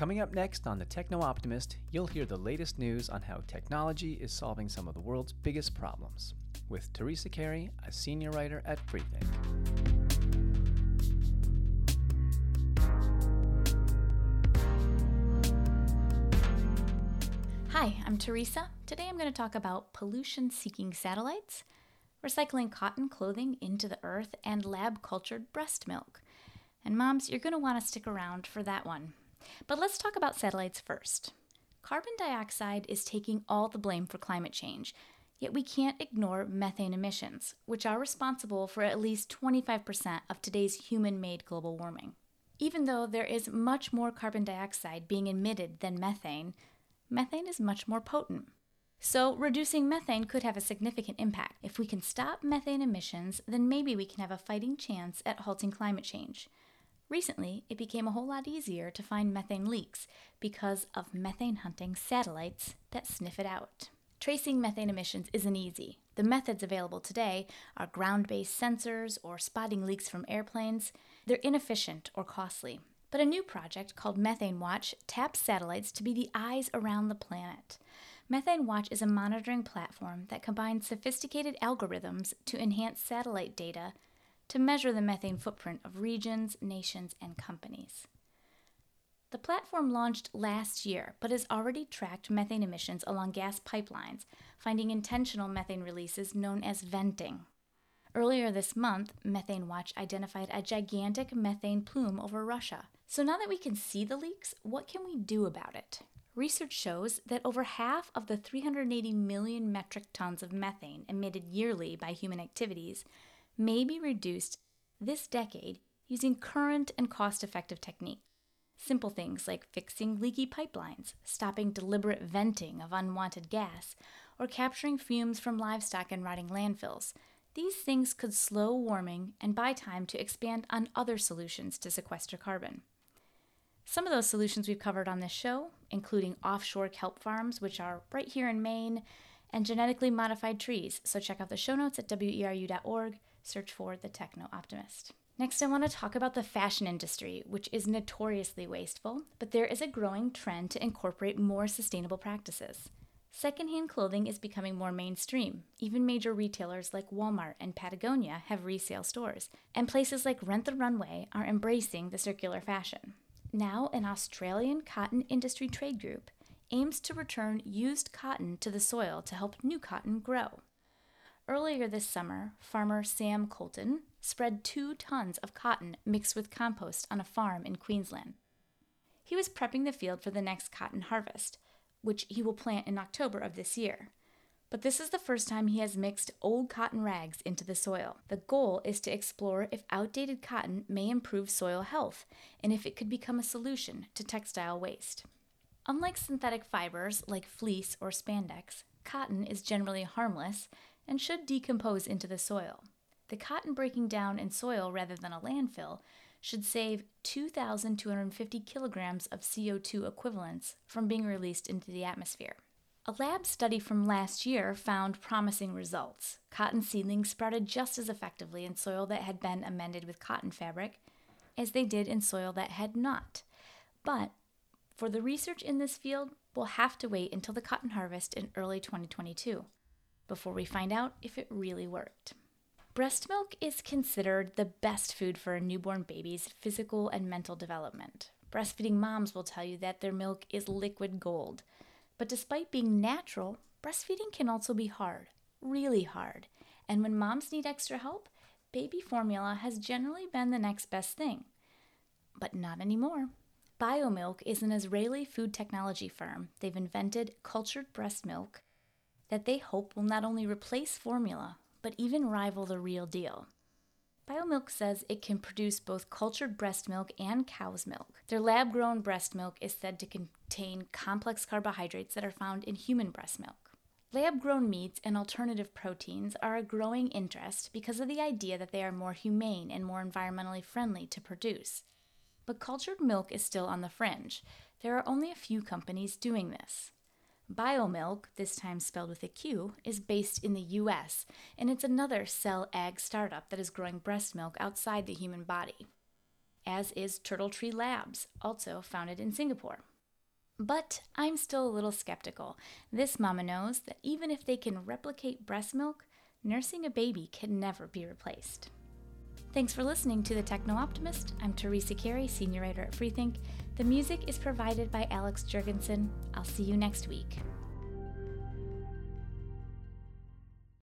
Coming up next on The Technoptimist, you'll hear the latest news on how technology is solving some of the world's biggest problems. With Teresa Carey, a senior writer at Freethink. Hi, I'm Teresa. Today I'm going to talk about pollution seeking satellites, recycling cotton clothing into the earth, and lab cultured breast milk. And moms, you're going to want to stick around for that one. But let's talk about satellites first. Carbon dioxide is taking all the blame for climate change, yet we can't ignore methane emissions, which are responsible for at least 25% of today's human made global warming. Even though there is much more carbon dioxide being emitted than methane, methane is much more potent. So, reducing methane could have a significant impact. If we can stop methane emissions, then maybe we can have a fighting chance at halting climate change. Recently, it became a whole lot easier to find methane leaks because of methane hunting satellites that sniff it out. Tracing methane emissions isn't easy. The methods available today are ground based sensors or spotting leaks from airplanes. They're inefficient or costly. But a new project called Methane Watch taps satellites to be the eyes around the planet. Methane Watch is a monitoring platform that combines sophisticated algorithms to enhance satellite data to measure the methane footprint of regions, nations, and companies. The platform launched last year, but has already tracked methane emissions along gas pipelines, finding intentional methane releases known as venting. Earlier this month, Methane Watch identified a gigantic methane plume over Russia. So now that we can see the leaks, what can we do about it? Research shows that over half of the 380 million metric tons of methane emitted yearly by human activities may be reduced this decade using current and cost effective techniques. Simple things like fixing leaky pipelines, stopping deliberate venting of unwanted gas, or capturing fumes from livestock and rotting landfills these things could slow warming and buy time to expand on other solutions to sequester carbon. Some of those solutions we've covered on this show, including offshore kelp farms, which are right here in Maine, and genetically modified trees. So check out the show notes at weru.org, search for the Technoptimist. Next, I want to talk about the fashion industry, which is notoriously wasteful, but there is a growing trend to incorporate more sustainable practices. Secondhand clothing is becoming more mainstream. Even major retailers like Walmart and Patagonia have resale stores, and places like Rent the Runway are embracing the circular fashion. Now, an Australian cotton industry trade group aims to return used cotton to the soil to help new cotton grow. Earlier this summer, farmer Sam Coulton spread two tons of cotton mixed with compost on a farm in Queensland. He was prepping the field for the next cotton harvest which he will plant in October of this year. But this is the first time he has mixed old cotton rags into the soil. The goal is to explore if outdated cotton may improve soil health and if it could become a solution to textile waste. Unlike synthetic fibers like fleece or spandex, cotton is generally harmless and should decompose into the soil. The cotton breaking down in soil rather than a landfill should save 2,250 kilograms of CO2 equivalents from being released into the atmosphere. A lab study from last year found promising results. Cotton seedlings sprouted just as effectively in soil that had been amended with cotton fabric as they did in soil that had not. But for the research in this field, we'll have to wait until the cotton harvest in early 2022 before we find out if it really worked. Breast milk is considered the best food for a newborn baby's physical and mental development. Breastfeeding moms will tell you that their milk is liquid gold. But despite being natural, breastfeeding can also be hard, really hard. And when moms need extra help, baby formula has generally been the next best thing. But not anymore. BioMilk is an Israeli food technology firm. They've invented cultured breast milk that they hope will not only replace formula, but even rival the real deal. BioMilk says it can produce both cultured breast milk and cow's milk. Their lab grown breast milk is said to contain complex carbohydrates that are found in human breast milk. Lab grown meats and alternative proteins are a growing interest because of the idea that they are more humane and more environmentally friendly to produce. But cultured milk is still on the fringe. There are only a few companies doing this. Biomilq, this time spelled with a Q, is based in the US, and it's another cell ag startup that is growing breast milk outside the human body, as is Turtle Tree Labs, also founded in Singapore. But I'm still a little skeptical. This mama knows that even if they can replicate breast milk, nursing a baby can never be replaced. Thanks for listening to The Technoptimist. I'm Teresa Carey, Senior Writer at Freethink. The music is provided by Alex Jurgensen. I'll see you next week.